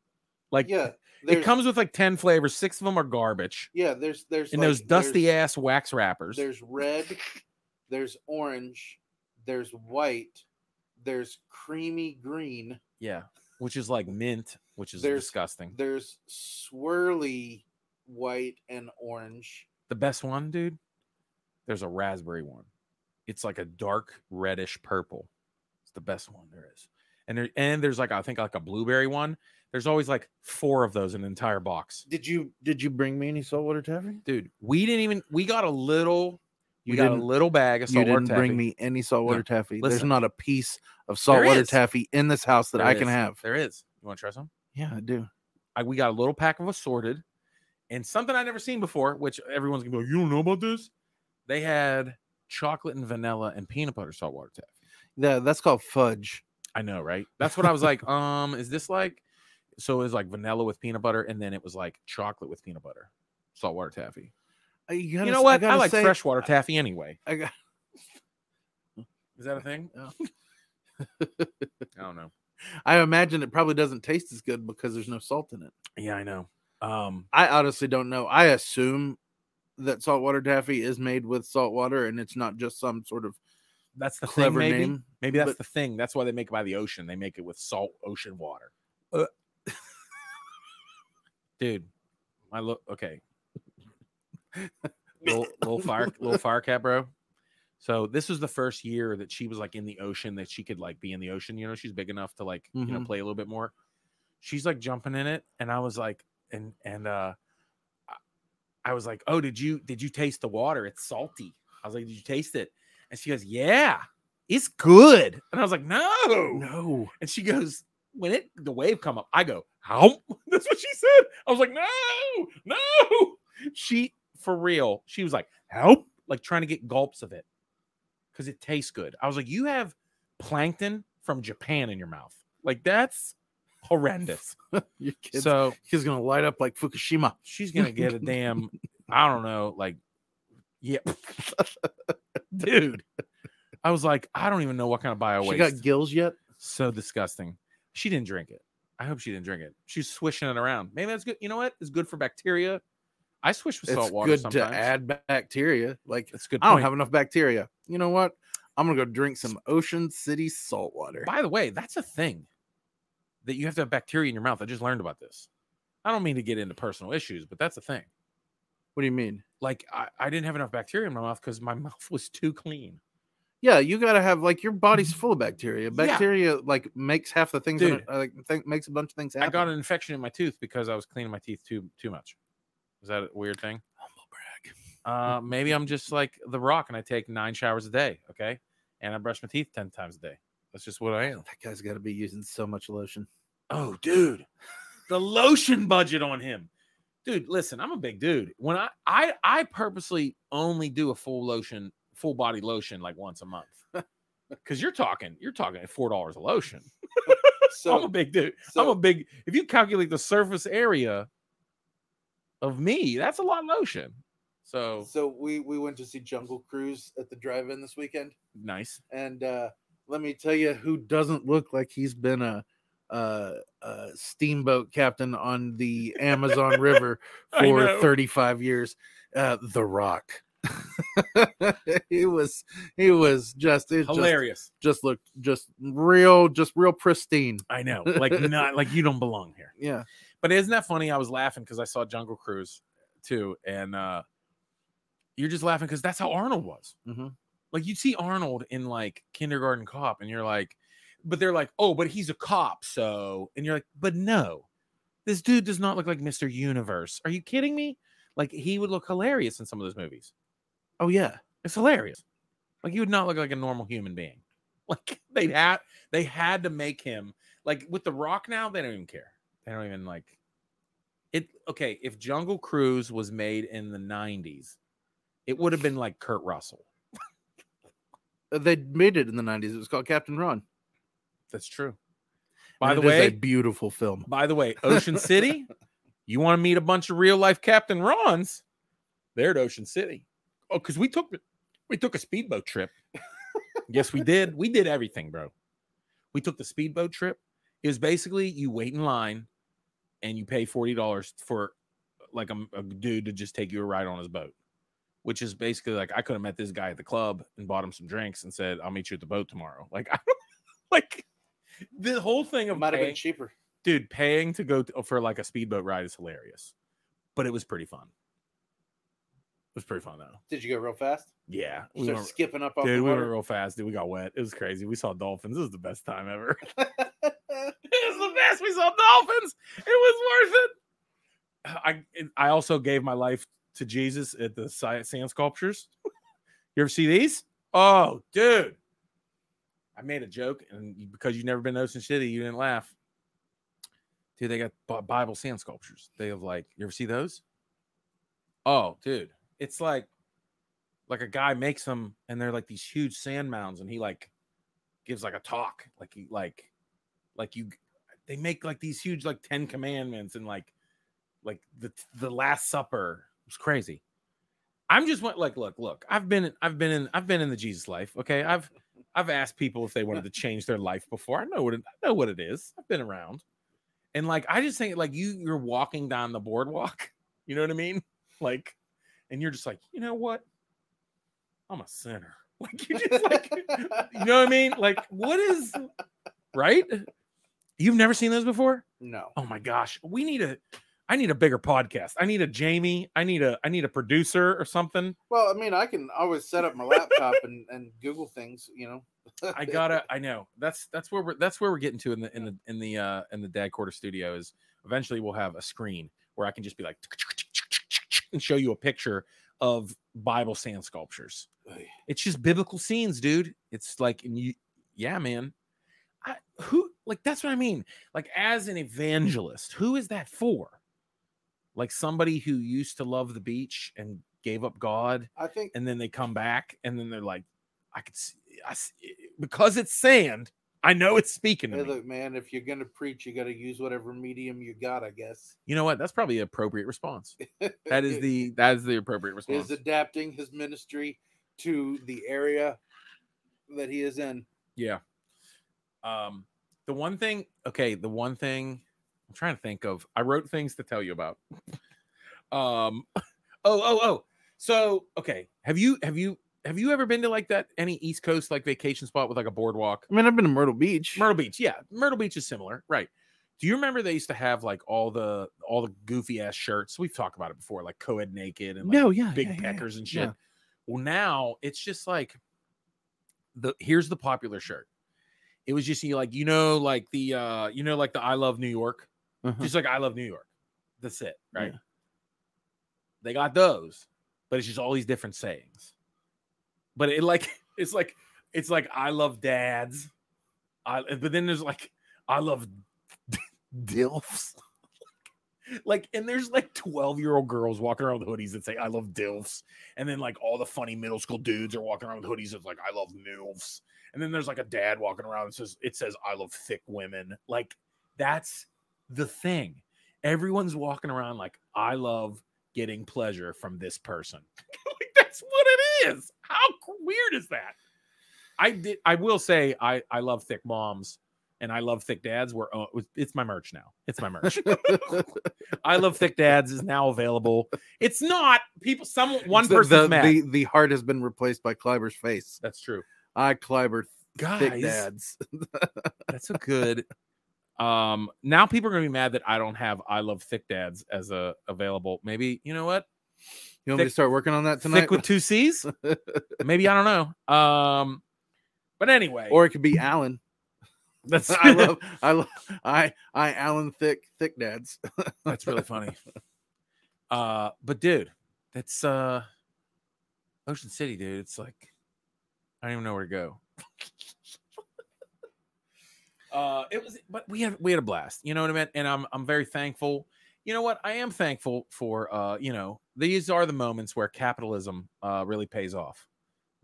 Like yeah, it comes with like 10 flavors, six of them are garbage. yeah. There's there's And like- those dusty ass wax wrappers. There's red, there's orange, there's white, there's creamy green, Yeah, which is like mint, which is There's- disgusting. there's swirly white and orange. The best one, dude. There's a raspberry one. It's like a dark reddish purple. It's the best one there is. And there and there's like I think like a blueberry one. There's always like four of those in an entire box. Did you did you bring me any saltwater taffy? Dude, we didn't even we got a little we You got a little bag of saltwater taffy. You saltwater didn't taffy. bring me any saltwater taffy. There's listen. not a piece of saltwater taffy in this house that There I can have. There is. You want to try some? Yeah, I do. I, we got a little pack of assorted and something I never seen before, which everyone's gonna be like, you don't know about this? They had chocolate and vanilla and peanut butter saltwater taffy. Yeah, that's called fudge. I know, right? That's what I was like. Um, is this like so it was like vanilla with peanut butter, and then it was like chocolate with peanut butter, saltwater taffy. Uh, You, You gotta know what? I, gotta like say- freshwater taffy anyway. I got, Is that a thing? Yeah. I don't know. I imagine it probably doesn't taste as good because there's no salt in it. Yeah, I know. Um, I honestly don't know. I assume that saltwater taffy is made with salt water and it's not just some sort of that's the clever thing. Maybe name. maybe that's but- the thing. That's why they make it by the ocean. They make it with salt ocean water. Uh, Dude, my look. Okay, little, little fire, little fire cat, bro. So this was the first year that she was like in the ocean that she could like be in the ocean. You know, she's big enough to like you know Mhm. play a little bit more. She's like jumping in it, and I was like, and and uh, I- was like, oh, did you did you taste the water? It's salty. I was like, did you taste it? And she goes, yeah, it's good. And I was like, no, No. and she goes, when it the wave come up, I go, how? That's what she said. I was like, no, no. She for real. She was like, help, like trying to get gulps of it because it tastes good. I was like, you have plankton from Japan in your mouth. Like that's horrendous. Your kid's, so he's gonna light up like Fukushima. she's gonna get a damn, I don't know, like, yeah, dude. I was like, I don't even know what kind of bio She waste. got gills yet? so disgusting. She didn't drink it. I hope she didn't drink it. She's swishing it around. Maybe that's good. You know what? It's good for bacteria. I swish with salt It's water good sometimes. to add bacteria. Like it's good. I don't have enough bacteria. You know what? I'm gonna go drink some Ocean City salt water. By the way, that's a thing that you have to have bacteria in your mouth. I just learned about this. I don't mean to get into personal issues, but that's the thing. What do you mean? Like I, I didn't have enough bacteria in my mouth because my mouth was too clean. Yeah, you gotta have like your body's full of bacteria. Mm-hmm. Yeah. Bacteria like makes half the things. in Dude. uh, like think, makes a bunch of things happen. I got an infection in my tooth because I was cleaning my teeth too too much. Is that a weird thing? humble brag. Uh, maybe I'm just like the Rock and I take nine showers a day. Okay, and I brush my teeth ten times a day. That's just what I am. That guy's got to be using so much lotion. Oh, dude, the lotion budget on him, dude. Listen, I'm a big dude. When I I I purposely only do a full lotion, full body lotion like once a month, because you're talking you're talking at four dollars a lotion. So I'm a big dude. So, I'm a big. If you calculate the surface area of me, that's a lot of lotion. So So we we went to see Jungle Cruise at the drive-in this weekend, nice. and uh let me tell you, who doesn't look like he's been a, a, a steamboat captain on the Amazon River for 35 years? Uh, the Rock. he was he was just it just, Hilarious. just looked just real just real pristine. I know. Like not like you don't belong here. Yeah. But isn't that funny? I was laughing because I saw Jungle Cruise too, and uh you're just laughing because that's how Arnold was. Mhm. Like you'd see Arnold in like Kindergarten Cop, and you're like, but they're like, oh, but he's a cop, so, and you're like, but no, this dude does not look like Mr. Universe. Are you kidding me? Like he would look hilarious in some of those movies. Oh yeah. It's hilarious. Like he would not look like a normal human being. Like they had they had to make him like with the Rock now. They don't even care. They don't even like it. Okay, if Jungle Cruise was made in the '90s, it would have been like Kurt Russell. Uh, They made it in the 90s. It was called Captain Ron. That's true. By And the way, a beautiful film. by the way, Ocean City. You want to meet a bunch of real life Captain Rons? They're at Ocean City. Oh, because we took we took a speedboat trip. yes, we did. We did everything, bro. We took the speedboat trip. It was basically you wait in line and you pay forty dollars for like a, a dude to just take you a ride on his boat, which is basically like I could have met this guy at the club and bought him some drinks and said, "I'll meet you at the boat tomorrow." Like, I don't, like the whole thing of Might have been cheaper. dude, paying to go to, oh, for like a speedboat ride is hilarious, but it was pretty fun. It was pretty fun though. Did you go real fast? Yeah, we went, skipping up dude, the we went real fast. Dude, we got wet. It was crazy. We saw dolphins. This was the best time ever. it was the best. We saw dolphins. It was worth it. I I also gave my life to Jesus at the sand sculptures. you ever see these? Oh, dude. I made a joke, and because you've never been to Ocean City, you didn't laugh. Dude, they got Bible sand sculptures. They have like, you ever see those? Oh, dude, it's like, like a guy makes them, and they're like these huge sand mounds, and he like gives like a talk, like he like, like you, they make like these huge like Ten Commandments and like, like the the Last Supper. Was crazy. I'm just went like, look, look. I've been, I've been in, I've been in the Jesus life. Okay, I've, I've asked people if they wanted to change their life before. I know what it, I know what it is. I've been around, and like I just think like you, you're walking down the boardwalk. You know what I mean? Like, and you're just like, you know what? I'm a sinner. Like you just like, you know what I mean? Like, what is right? You've never seen those before? no. Oh my gosh, we need to. I need a bigger podcast. I need a Jamie. I need a I need a producer or something. Well, I mean, I can always set up my laptop and, and Google things, you know. I gotta. I know that's that's where we're that's where we're getting to in the in the in the uh in the dad quarter studio is eventually we'll have a screen where I can just be like and show you a picture of Bible sand sculptures. It's just biblical scenes, dude. It's like and you, yeah, man. I, who like that's what I mean. Like as an evangelist, who is that for? Like somebody who used to love the beach and gave up God, I think and then they come back, and then they're like, I could see, I s- because it's sand. I know it's speaking to Hey, me. look, man, if you're gonna preach, you got to use whatever medium you got, I guess. You know what? That's probably appropriate response. That is the that is the appropriate response. is adapting his ministry to the area that he is in. Yeah. Um, the one thing, okay, the one thing I'm trying to think of, I wrote things to tell you about. um, oh, oh, oh. So, okay, have you have you have you ever been to like that any East Coast like vacation spot with like a boardwalk? I mean, I've been to Myrtle Beach. Myrtle Beach, yeah, Myrtle Beach is similar, right? Do you remember they used to have like all the all the goofy ass shirts? We've talked about it before, like co-ed naked and like no, yeah, big yeah, yeah, peckers and shit. yeah. Well, now it's just like the here's the popular shirt. It was just you like you know like the uh you know like the I love New York, Uh-huh. just like I love New York. That's it, right? Yeah. They got those, but it's just all these different sayings. But it like it's like it's like I love dads. I but then there's like I love dilfs. like and there's like 12 year old girls walking around with hoodies that say I love dilfs. And then like all the funny middle school dudes are walking around with hoodies that's like I love milfs. And then there's like a dad walking around and says it says I love thick women. Like that's the thing. Everyone's walking around like I love getting pleasure from this person. like, that's what it is. How weird is that? I did. I will say I I love thick moms and I love thick dads. We're uh, it's my merch now. It's my merch. I love thick dads is now available. It's not people. Some one The- person's the, mad. the the heart has been replaced by Kleiber's face. That's true. I Kleiber Guys, thick dads. that's a good. Um, now people are gonna be mad that I don't have I love thick dads as a available. Maybe you know what? You want me to start working on that tonight? Thick with two C's. Maybe I don't know. Um, but anyway, or it could be Alan. that's I love I love I I Alan thick thick dads. That's really funny. Uh, but dude, that's uh Ocean City, dude. It's like I don't even know where to go. Uh it was but we had we had a blast, you know what I mean? And I'm I'm very thankful. You know what? I am thankful for uh, you know, these are the moments where capitalism uh really pays off.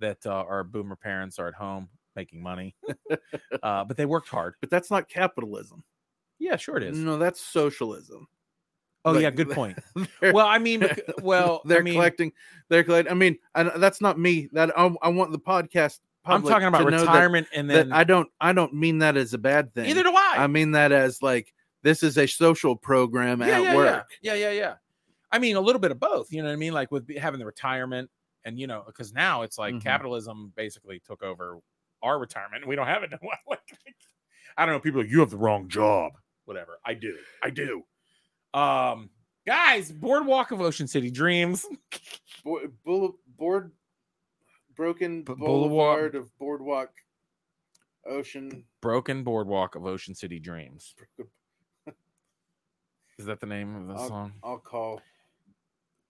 That uh, our boomer parents are at home making money. uh, but they worked hard. But that's not capitalism. Yeah, sure it is. No, that's socialism. Oh like- yeah, good point. Well, I mean, well, they're I mean, collecting. They're collecting. I mean, and that's not me. That I, I want the podcast. I'm talking about know that- retirement and That, then I don't. I don't mean that as a bad thing. either do I. I mean that as like this is a social program yeah, at yeah, work. yeah, yeah, yeah, yeah. I mean, a little bit of both. You know what I mean? Like with having the retirement, and you know, because now it's like Mhm. capitalism basically took over our retirement. and We don't have it. like, I don't know. People like, you have the wrong job. Whatever. I do. I do. Um, guys, Boardwalk of Ocean City Dreams. Bo- bull- board broken B- boulevard. boulevard of boardwalk ocean Broken Boardwalk of Ocean City Dreams. Is that the name of the I'll- song? I'll call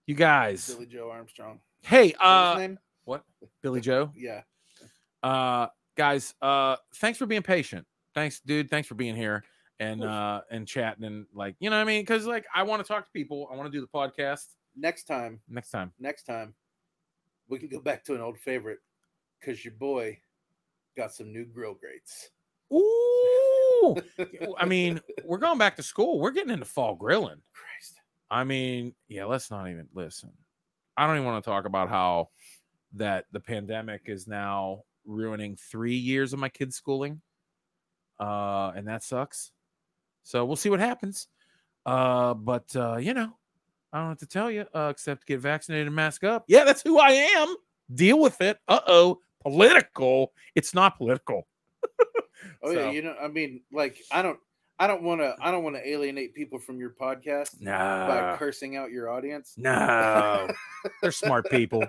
You guys. Billie Joe Armstrong. Hey, uh, name? what? Billie Joe. Yeah. uh guys uh thanks for being patient thanks dude thanks for being here and uh and chatting and like you know what i mean because like i want to talk to people i want to do the podcast Next time, next time next time, we can go back to an old favorite because your boy got some new grill grates. Ooh, i mean we're going back to school. We're getting into fall grilling. Christ. i mean yeah let's not even listen. I don't even want to talk about how that the pandemic is now ruining three years of my kids schooling uh and that sucks. So we'll see what happens. Uh but uh you know i don't have to tell you uh except get vaccinated and mask up yeah that's who i am deal with it uh-oh political it's not political Oh yeah, you know, I mean, like I don't, I don't want to. I don't want to alienate people from your podcast by No, cursing out your audience. no, they're smart people.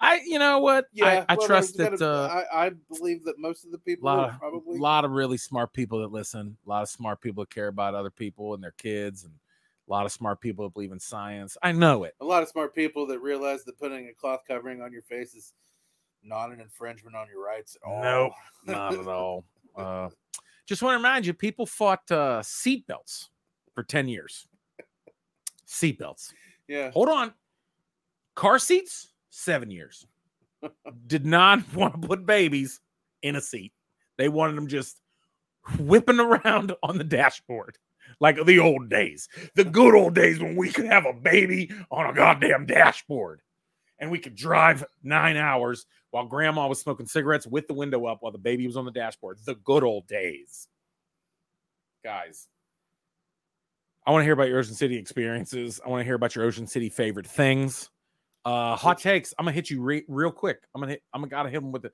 I, you know what? I, I well, trust there's that. gotta- Uh, I, I believe that most of the people lot are of, probably. A lot of really smart people that listen. A lot of smart people that care about other people and their kids, and a lot of smart people that believe in science. I know it. a lot of smart people that realize that putting a cloth covering on your face is not an infringement on your rights at all. Nope, not at all. Uh, just want to remind you, people fought uh, seatbelts for ten years. Seatbelts. Yeah. Hold on. Car seats, seven years. Did not want to put babies in a seat. They wanted them just whipping around on the dashboard like the old days, the good old days when we could have a baby on a goddamn dashboard and we could drive nine hours while grandma was smoking cigarettes with the window up while the baby was on the dashboard. The good old days. Guys, I want to hear about your Ocean City experiences. I want to hear about your Ocean City favorite things. Uh, hot takes. I'm gonna hit you re- real quick. I'm gonna hit, I'm gonna gotta hit him with it.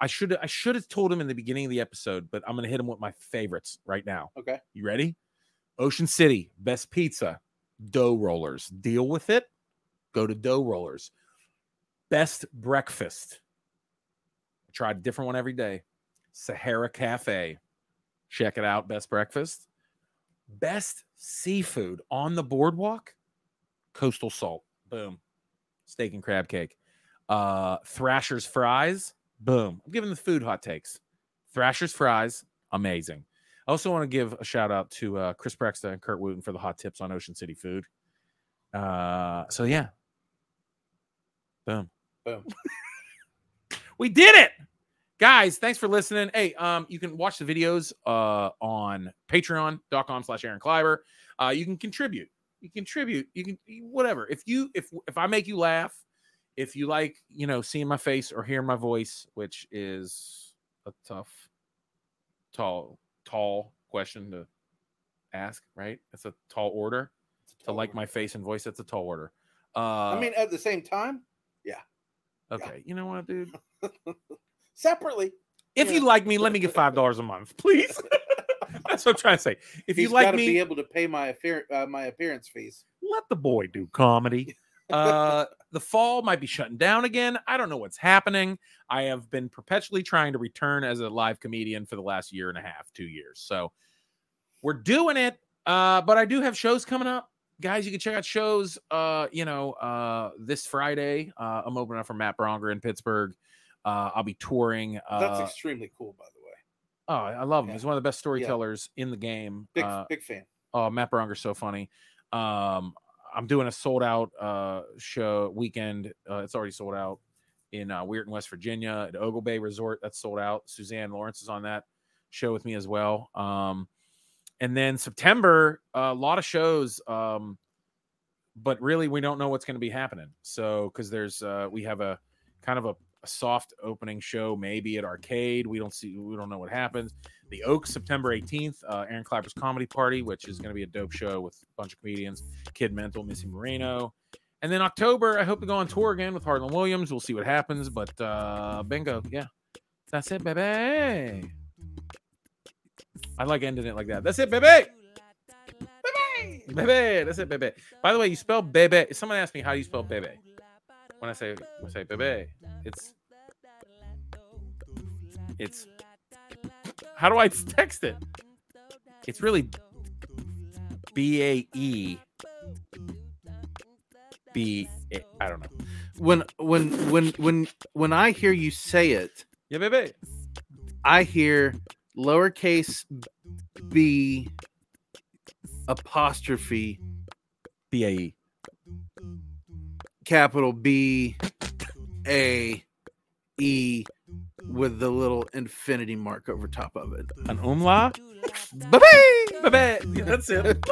I should I should have told him in the beginning of the episode, but I'm gonna hit him with my favorites right now. Okay. You ready? Ocean City, best pizza, dough rollers. Deal with it. Go to dough rollers. Best breakfast. I try a different one every day. Sahara Cafe. Check it out. Best breakfast. Best seafood on the boardwalk. Coastal salt. Boom. Steak and crab cake. Uh Thrasher's fries. Boom. I'm giving the food hot takes. Thrasher's fries. Amazing. Also want to give a shout out to uh, Chris Prexta and Kurt Wooten for the hot tips on Ocean City food. Uh, so yeah, boom, Boom. we did it, guys. Thanks for listening. Hey, um, you can watch the videos uh on Patreon.com/slash Aaron Kleiber. Uh, you can contribute. You contribute. You can whatever. If you if if I make you laugh, if you like, you know, seeing my face or hearing my voice, which is a tough, tall, tall question to ask, right? It's a tall order to like my face and voice. That's a tall order. Uh, I mean, at the same time, yeah. okay, you know what, dude? separately. If Yeah. you like me, let me get five dollars a month, please. That's what I'm trying to say. If He's you like me, be able to pay my appear- uh, my appearance fees. let the boy do comedy. Uh, the fall might be shutting down again. I don't know what's happening. I have been perpetually trying to return as a live comedian for the last year and a half, two years. So we're doing it. Uh, but I do have shows coming up. Guys, you can check out shows. Uh, you know, uh, this Friday, uh, I'm opening up for Matt Braunger in Pittsburgh. Uh, I'll be touring. That's Uh, extremely cool, by the way. oh, I love him. yeah. He's one of the best storytellers in the game. Big Uh, big fan. Oh, Matt Braunger's so funny. Um, I'm doing a sold out uh show weekend. Uh, it's already sold out in uh, Weirton, West Virginia at Oglebay Resort. That's sold out. Suzanne Lawrence is on that show with me as well. Um, and then September, a lot of shows. Um, but really, we don't know what's going to be happening. So, because there's uh, we have a kind of a, a soft opening show, maybe at Arcade. We don't see, we don't know what happens. The Oaks, September 18th, uh, Aaron Kleiber's Comedy Party, which is going to be a dope show with a bunch of comedians, Kid Mental, Missy Moreno. And then October, I hope to go on tour again with Harland Williams. We'll see what happens, but uh, bingo, yeah, that's it, baby. I like ending it like that. That's it, baby. Baby, baby. That's it, baby. By the way, you spell baby. Someone asked me how do you spell baby. When I say when I say baby, it's it's how do I text it? It's really B A E B. I don't know. When when when when when I hear you say it, Yeah, baby. I hear lowercase b apostrophe B A E. capital B A E with the little infinity mark over top of it. An umlaut. Bye-bye! Baby. Yeah, that's it.